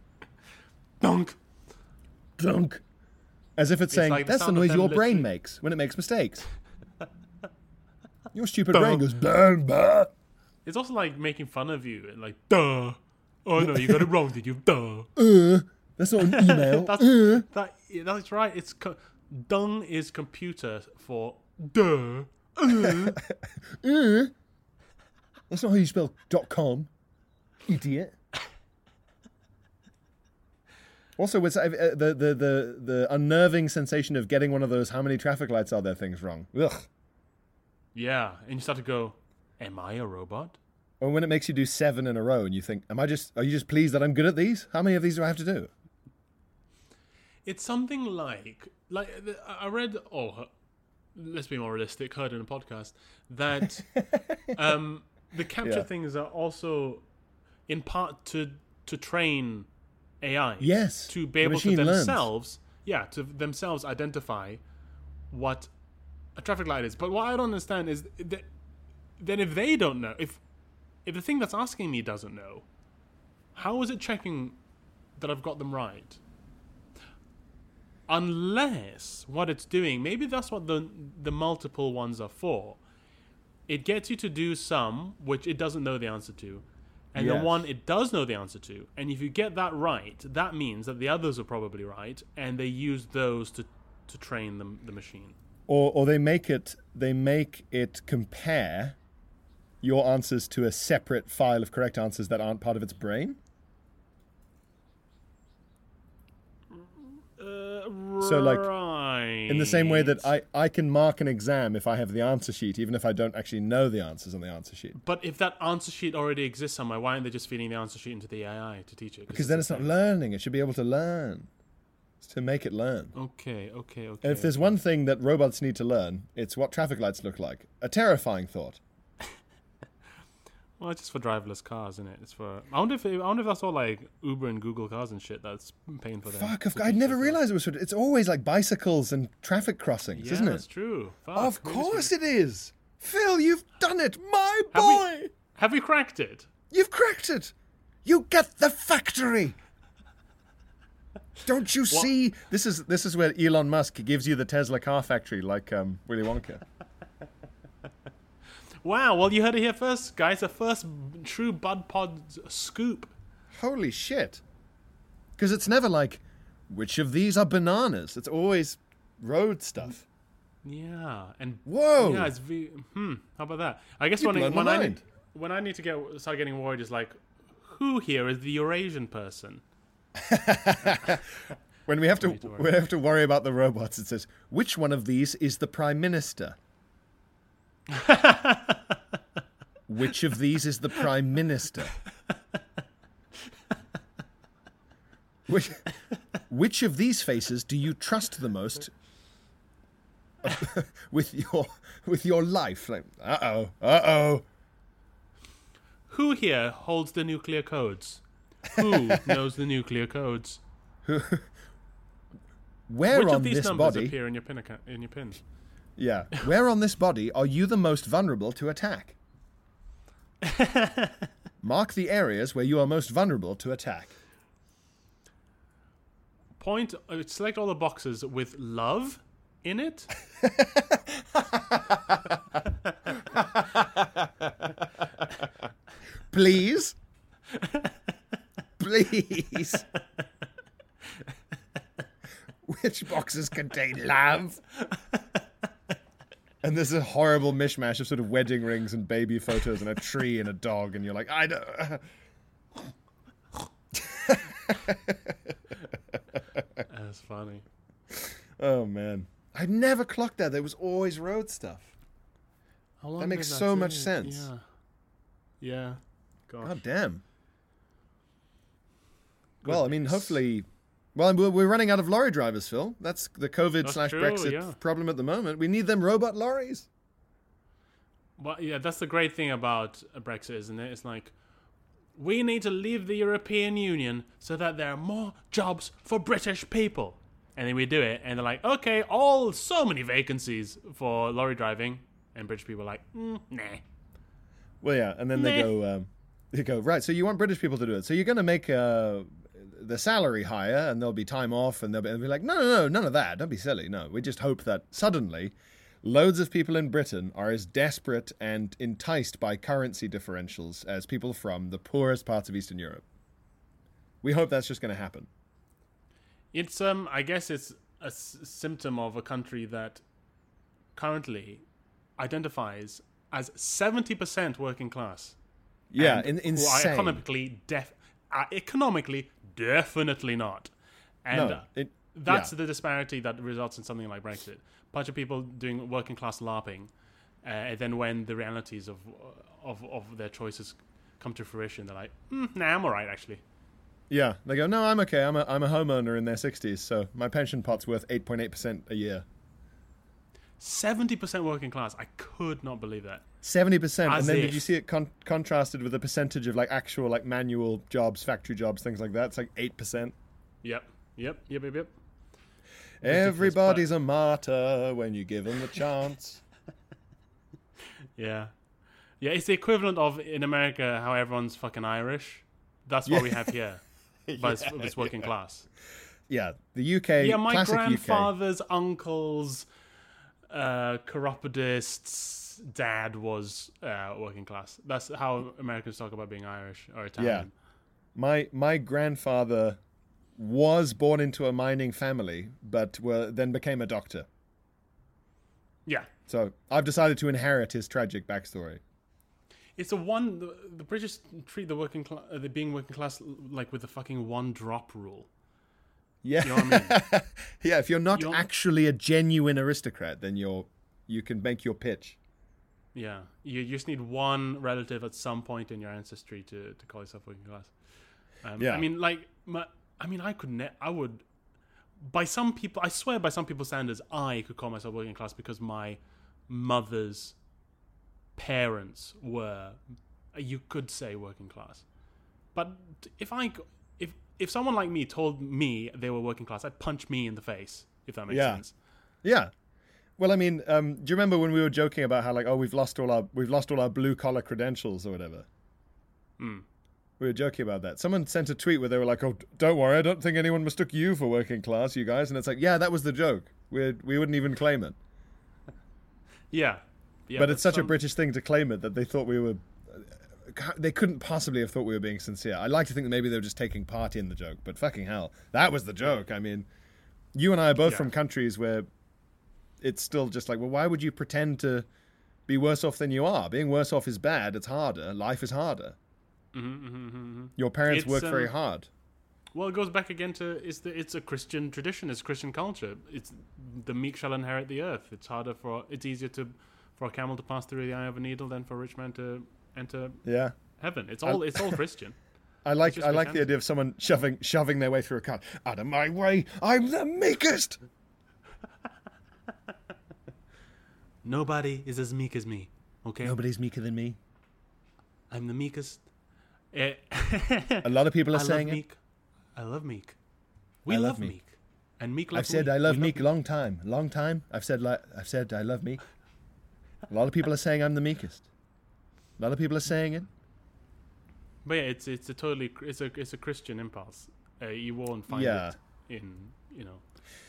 Donk. Dunk. As if it's, saying, like the that's the sound noise them your brain makes when it makes mistakes. (laughs) your stupid brain goes, bang, bang. It's also like making fun of you, and like, duh. Oh no, you got it wrong, did you? Duh. Uh, that's not an email. That's Uh. that. That's right. It's co- dung is computer for duh. (laughs) Uh. That's not how you spell dot com, idiot. Also, with uh, the, the the the unnerving sensation of getting one of those "how many traffic lights are there?" things wrong. Ugh. Yeah, and you start to go, am I a robot? Or when it makes you do seven in a row, and you think, "Am I just? Are you just pleased that I'm good at these? How many of these do I have to do?" It's something like like I read. Oh, let's be more realistic. Heard in a podcast that (laughs) um, the captcha Yeah. things are also in part to to train AI. Yes, to be the able to machine learns. themselves, yeah, to themselves identify what a traffic light is. But what I don't understand is that then if they don't know, if if the thing that's asking me doesn't know, how is it checking that I've got them right? Unless what it's doing, maybe that's what the the multiple ones are for. It gets you to do some which it doesn't know the answer to, and the one it does know the answer to. And if you get that right, that means that the others are probably right, and they use those to to train the the machine. or or they make it they make it compare your answers to a separate file of correct answers that aren't part of its brain. So, like. In the same way that I, I can mark an exam if I have the answer sheet, even if I don't actually know the answers on the answer sheet. But if that answer sheet already exists somewhere, why aren't they just feeding the answer sheet into the AI to teach it? Because then it's not learning. It should be able to learn. It's to make it learn. Okay, okay, okay. And if there's one thing that robots need to learn, it's what traffic lights look like. A terrifying thought. Well, it's just for driverless cars, isn't it? It's for. I wonder if I wonder if that's all like Uber and Google cars and shit that's paying for that. Fuck, of- I'd never realised it was. for- It's always like bicycles and traffic crossings, Yeah, isn't it? that's true. Fuck, Of course it's- Phil, you've done it, my Have boy. we, have we cracked it? You've cracked it. You get the factory. Don't you see? This is this is where Elon Musk gives you the Tesla car factory, like um, Willy Wonka. Wow. Well, you heard it here first, guys. The first true Bud Pod scoop. Holy shit! Because it's never like, which of these are bananas? It's always road stuff. Yeah, and Whoa. yeah, it's v- hmm. How about that? I guess You when I, when I mind. when I need to get start getting worried is like, who here is the Eurasian person? (laughs) When we have to, need to we have to worry about the robots, it says, which one of these is the prime minister? (laughs) which of these is the prime minister? Which, which of these faces do you trust the most (laughs) with your with your life? Like, uh oh, uh oh. Who here holds the nuclear codes? Who (laughs) knows the nuclear codes? Where Which on of these this numbers body? appear in your pin account, in your pin? Yeah. (laughs) Where on this body are you the most vulnerable to attack? (laughs) Mark the areas where you are most vulnerable to attack. Point. Uh, select all the boxes with love in it. (laughs) Please? Please? Which boxes contain love? And there's a horrible mishmash of sort of wedding rings and baby photos and a tree and a dog, and you're like, I don't. (laughs) That's funny. Oh man, I never clocked that. There was always road stuff. How long makes so much sense. Yeah. Yeah. Gosh. God damn. Well, I mean, hopefully. Well, we're running out of lorry drivers, Phil. That's the COVID slash Brexit yeah. problem at the moment. We need them robot lorries. Well, yeah, that's the great thing about Brexit, isn't it? It's like we need to leave the European Union so that there are more jobs for British people. And then we do it, and they're like, okay, all so many vacancies for lorry driving, and British people are like, mm, nah. Well, yeah, and then they go, um, they go right. So you want British people to do it? So you're going to make uh, the salary higher, and there'll be time off, and they'll be, and be like, no, no, no, none of that. Don't be silly. No, we just hope that suddenly, loads of people in Britain are as desperate and enticed by currency differentials as people from the poorest parts of Eastern Europe. We hope that's just going to happen. It's um, I guess it's a s- symptom of a country that currently identifies as seventy percent working class. Yeah, in, who are insane. economically def- uh, economically definitely not. And No, uh, it- that's yeah. the disparity that results in something like Brexit. bunch of people doing working class LARPing, uh, and then when the realities of of of their choices come to fruition, they're like, mm, "Nah, I'm alright actually." Yeah, they go, no, I'm okay. I'm a, I'm a homeowner in their 60s, so my pension pot's worth 8.8% a year. Seventy percent working class. I could not believe that. 70%. As and then did you see it con- contrasted with the percentage of like actual like manual jobs, factory jobs, things like that? It's like 8%. Yep, yep, yep, yep, yep. Everybody's a martyr when you give them the chance. (laughs) Yeah, yeah. It's the equivalent of in America how everyone's fucking Irish. That's what we have here, (laughs) but it's, it's working class. yeah, the UK, Yeah, my classic UK. grandfather's uncle's uh, chiropodist's dad was uh, working class. That's how Americans talk about being Irish or Italian. Yeah. My my grandfather was born into a mining family, but were, then became a doctor. Yeah, So I've decided to inherit his tragic backstory. it's a one. The, the British treat the working class, the being working class, like with the fucking one drop rule. Yeah, You know what I mean? (laughs) yeah. If you're not You're- actually a genuine aristocrat, then you're you can make your pitch. Yeah, you, you just need one relative at some point in your ancestry to, to call yourself working class. Um, Yeah. I mean, like, my, I mean, I could, ne- I would, by some people, I swear, by some people's standards, I could call myself working class because my mother's parents were you could say working class. But if I if someone like me told me they were working class, I'd punch me in the face. If that makes Yeah. sense. Yeah. Well, I mean, um, do you remember when we were joking about how like, oh, we've lost all our we've lost all our blue collar credentials or whatever? Hmm. We were joking about that. Someone sent a tweet where they were like, "Oh, don't worry, I don't think anyone mistook you for working class, you guys." And it's like, yeah, that was the joke. We we wouldn't even claim it. (laughs) Yeah. yeah but it's such a British thing to claim it that they thought we were. They couldn't possibly have thought we were being sincere. I like to think that maybe they were just taking part in the joke, but fucking hell, that was the joke. I mean, you and I are both Yeah. from countries where it's still just like, well, why would you pretend to be worse off than you are? Being worse off is bad. It's harder. Life is harder. Mm-hmm, mm-hmm, mm-hmm, Your parents It's, work very um, hard. Well, it goes back again to it's the it's a Christian tradition, it's Christian culture. It's the meek shall inherit the earth. It's harder for it's easier to for a camel to pass through the eye of a needle than for a rich man to enter Yeah. heaven. It's all it's all Christian. (laughs) I like just I like the idea of someone shoving shoving their way through a car. Out of my way! I'm the meekest. (laughs) Nobody is as meek as me. Okay, Nobody's meeker than me. I'm the meekest. Eh, A lot of people are I saying love it. meek. I love meek. We I love love meek. meek. and meek. I've said we. I love We Meek a long time, long time. I've said li- I've said I love Meek. (laughs) A lot of people are saying I'm the meekest. A lot of people are saying it. But yeah, it's it's a totally it's a it's a Christian impulse. Uh, you won't find Yeah. it in you know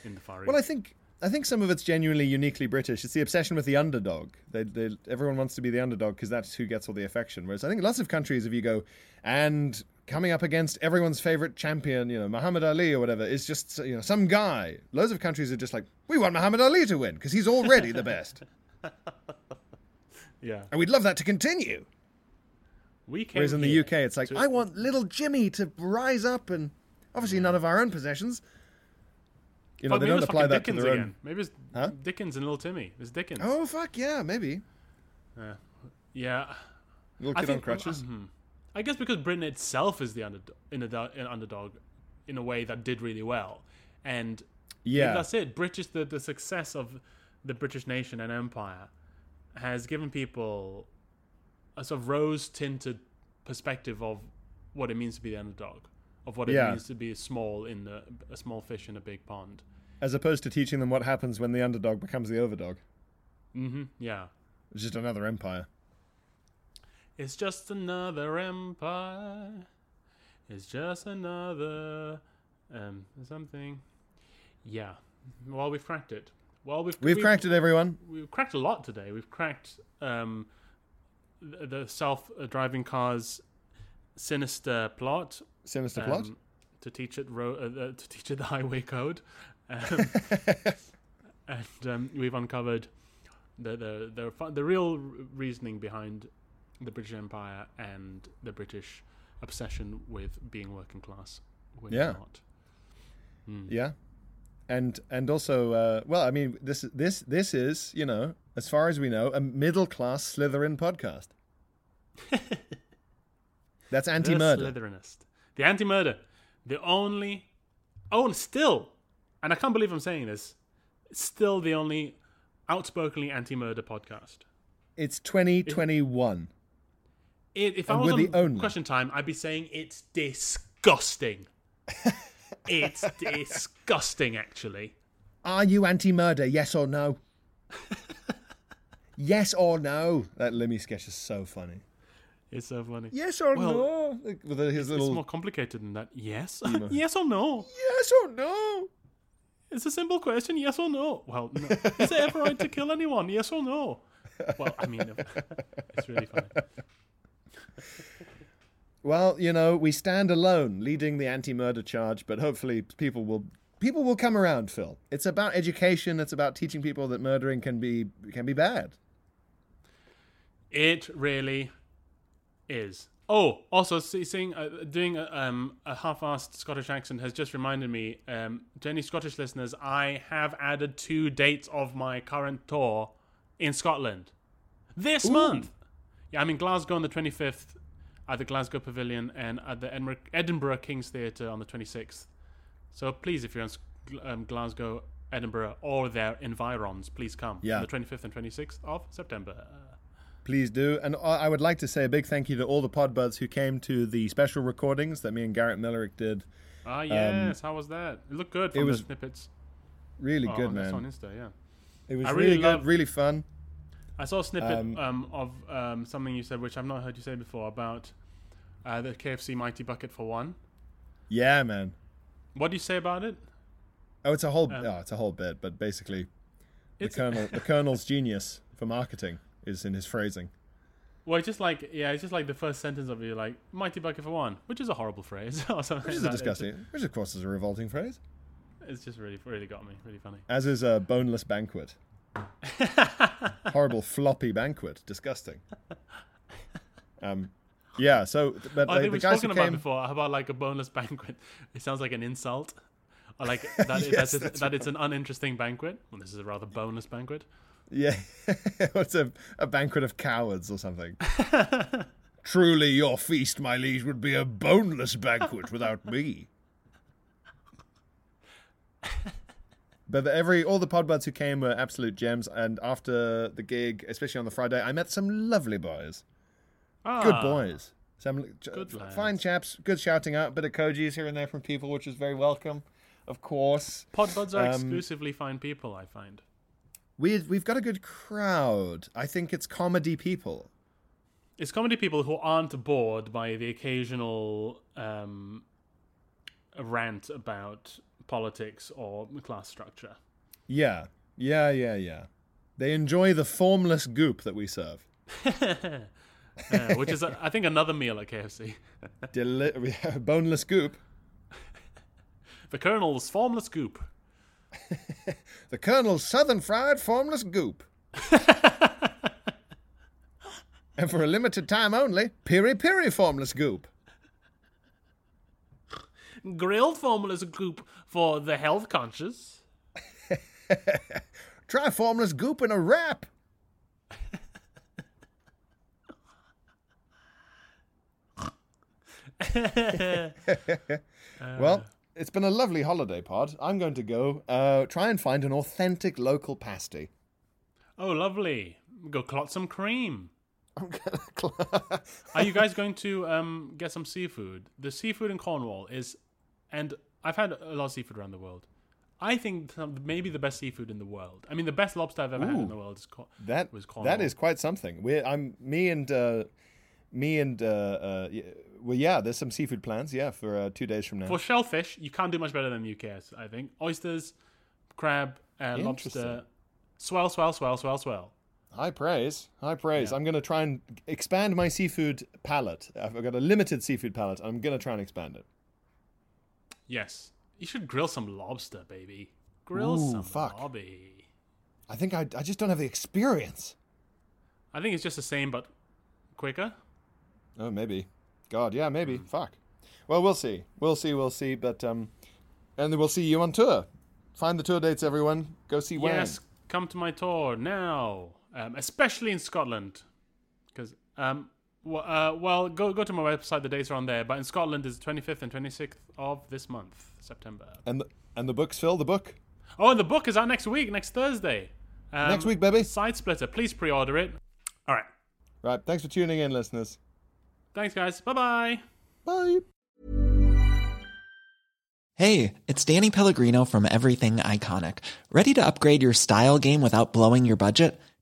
in the Far East. Well, I think I think some of it's genuinely uniquely British. It's the obsession with the underdog. They, they, everyone wants to be the underdog because that's who gets all the affection. Whereas I think lots of countries, if you go and coming up against everyone's favorite champion, you know, Muhammad Ali or whatever, is just you know some guy. Loads of countries are just like, we want Muhammad Ali to win because he's already the best, (laughs) yeah, and we'd love that to continue. we came Whereas in the UK, it's like, to- I want little Jimmy to rise up and obviously none of our own possessions. You know, Fuck, they maybe don't it's apply fucking that Dickens to their again. own. Maybe it's Huh? Dickens and Little Timmy. It's Dickens. Oh, fuck, yeah, maybe. yeah. Little I kid on crutches. mhm. I guess because Britain itself is the underdog, in a, an underdog in a way that did really well, and maybe Yeah. that's it. British the the success of the British nation and empire has given people a sort of rose tinted perspective of what it means to be the underdog, of what it Yeah. means to be small in the, a small fish in a big pond. As opposed to teaching them what happens when the underdog becomes the overdog. Mm-hmm. Yeah. It's just another empire. It's just another empire. It's just another um something. Yeah. Well, we've cracked it. Well, we've We've cracked it, everyone. We've cracked a lot today. We've cracked um the, the self-driving cars sinister plot. Sinister plot. um, to teach it ro- uh, uh, to teach it the (laughs) highway code. Um, (laughs) and um, we've uncovered the the the the real reasoning behind the British Empire and the British obsession with being working class. When Yeah. not. Yeah. And and also, uh, well, I mean, this this this is, you know, as far as we know, a middle class Slytherin podcast. (laughs) That's anti-murder. The Slytherinist. The anti-murder. The only. Oh, and still, and I can't believe I'm saying this. Still, the only outspokenly anti-murder podcast. It's 2021. It, if I was we're on the only. question time, I'd be saying it's disgusting. (laughs) it's disgusting, actually. Are you anti-murder? Yes or no? (laughs) yes or no? That Limmy sketch is so funny. It's so funny. Yes or Well, no? Like, With his It's little more complicated than that. Yes, (laughs) yes or no? yes or no? It's a simple question. Yes or no? Well, no. is it ever right to kill anyone? Yes or no? Well, I mean, (laughs) it's really funny. Well, you know, we stand alone leading the anti-murder charge, but hopefully people will people will come around, Phil. It's about education, it's about teaching people that murdering can be can be bad. It really is. Oh, also seeing uh, doing a, um, a half-assed Scottish accent has just reminded me. Um, to any Scottish listeners, I have added two dates of my current tour in Scotland this month. Yeah, I'm in Glasgow on the 25th at the Glasgow Pavilion and at the Edinburgh, King's Theatre on the 26th. So please, if you're in um, Glasgow, Edinburgh, or their environs, please come. Yeah. On the 25th and 26th of September. Please do. And I I would like to say a big thank you to all the Podbuds who came to the special recordings that me and Garrett Millerick did. Ah, yes. How was that? It looked good from was the snippets. Really Oh, good, man. on Insta, yeah. It was I really, really good, really fun. I saw a snippet Um, um, of um, something you said, which I've not heard you say before, about uh, the KFC Mighty Bucket for one. Yeah, man. What do you say about it? Oh, it's a whole. Um, oh, it's a whole bit, but basically, the colonel, the (laughs) colonel's genius for marketing is in his phrasing. well, it's just like yeah, it's just like the first sentence of you like Mighty Bucket for one, which is a horrible phrase (laughs) or something. Which is a disgusting, which of course is a revolting phrase. It's, it's just really, really got me, really funny. As is a boneless banquet. (laughs) Horrible floppy banquet. Disgusting. (laughs) Um, yeah. So, but I the, think we've guys spoken about came, before about like a boneless banquet. It sounds like an insult, or like (laughs) that, Yes, that, that it's an uninteresting banquet. Well, this is a rather boneless banquet. yeah, it's a a banquet of cowards or something. Truly, your feast, my liege, would be a boneless banquet without me. But every all the podbuds who came were absolute gems, and after the gig, especially on the Friday, I met some lovely boys. Good Ah, boys. Some Good fine lads. chaps. Good shouting out. Bit of kojis here and there from people, which is very welcome. Of course, Podbuds are Um, exclusively fine people. I find. we we've got a good crowd. I think it's comedy people. It's comedy people who aren't bored by the occasional um, rant about politics or class structure. Yeah, yeah, yeah, yeah. They enjoy the formless goop that we serve. (laughs) Which is, I think, another meal at KFC. Deli- (laughs) boneless goop. (laughs) The Colonel's formless goop. The Colonel's Southern Fried Formless Goop. and for a limited time only, Piri Piri Formless Goop. Grilled formless goop for the health conscious. (laughs) Try Formless Goop in a wrap. (laughs) well, it's been a lovely holiday pod. I'm going to go uh, try and find an authentic local pasty. Oh, lovely. Go clot some cream. (laughs) I'm gonna cl- Are you guys going to um, get some seafood? The seafood in Cornwall is, and I've had a lot of seafood around the world. I think some, maybe the best seafood in the world. I mean, the best lobster I've ever had in the world is Cor- That was Cornwall. that is quite something. We're I'm me and uh, me and uh, uh, well, yeah. There's some seafood plans. Yeah, for uh, two days from now. For shellfish, you can't do much better than the UK. I think oysters, crab, uh, lobster, swell, swell, swell, swell, swell. High praise, high praise. I'm going to try and expand my seafood palate. I've got a limited seafood palate. I'm going to try and expand it. Yes, you should grill some lobster, baby. Grill Ooh, some fuck. lobby. I think I, I just don't have the experience. I think it's just the same but quicker. Oh, maybe. God, yeah, maybe. Hmm. Fuck. Well, we'll see. We'll see. We'll see. But um, and then we'll see you on tour. Find the tour dates, everyone. Go see Wang. Yes, come to my tour now, um, especially in Scotland, because um, w- uh, well, go go to my website. The dates are on there. But in Scotland is 25th and 26th of this month, September. And the, and the books, Phil. The book. Oh, and the book is out next week, next Thursday. Um, Next week, baby. Sidesplitter. Please pre-order it. All right. Right. Thanks for tuning in, listeners. Thanks, guys. Bye bye. Bye. Hey, it's Danny Pellegrino from Everything Iconic. Ready to upgrade your style game without blowing your budget?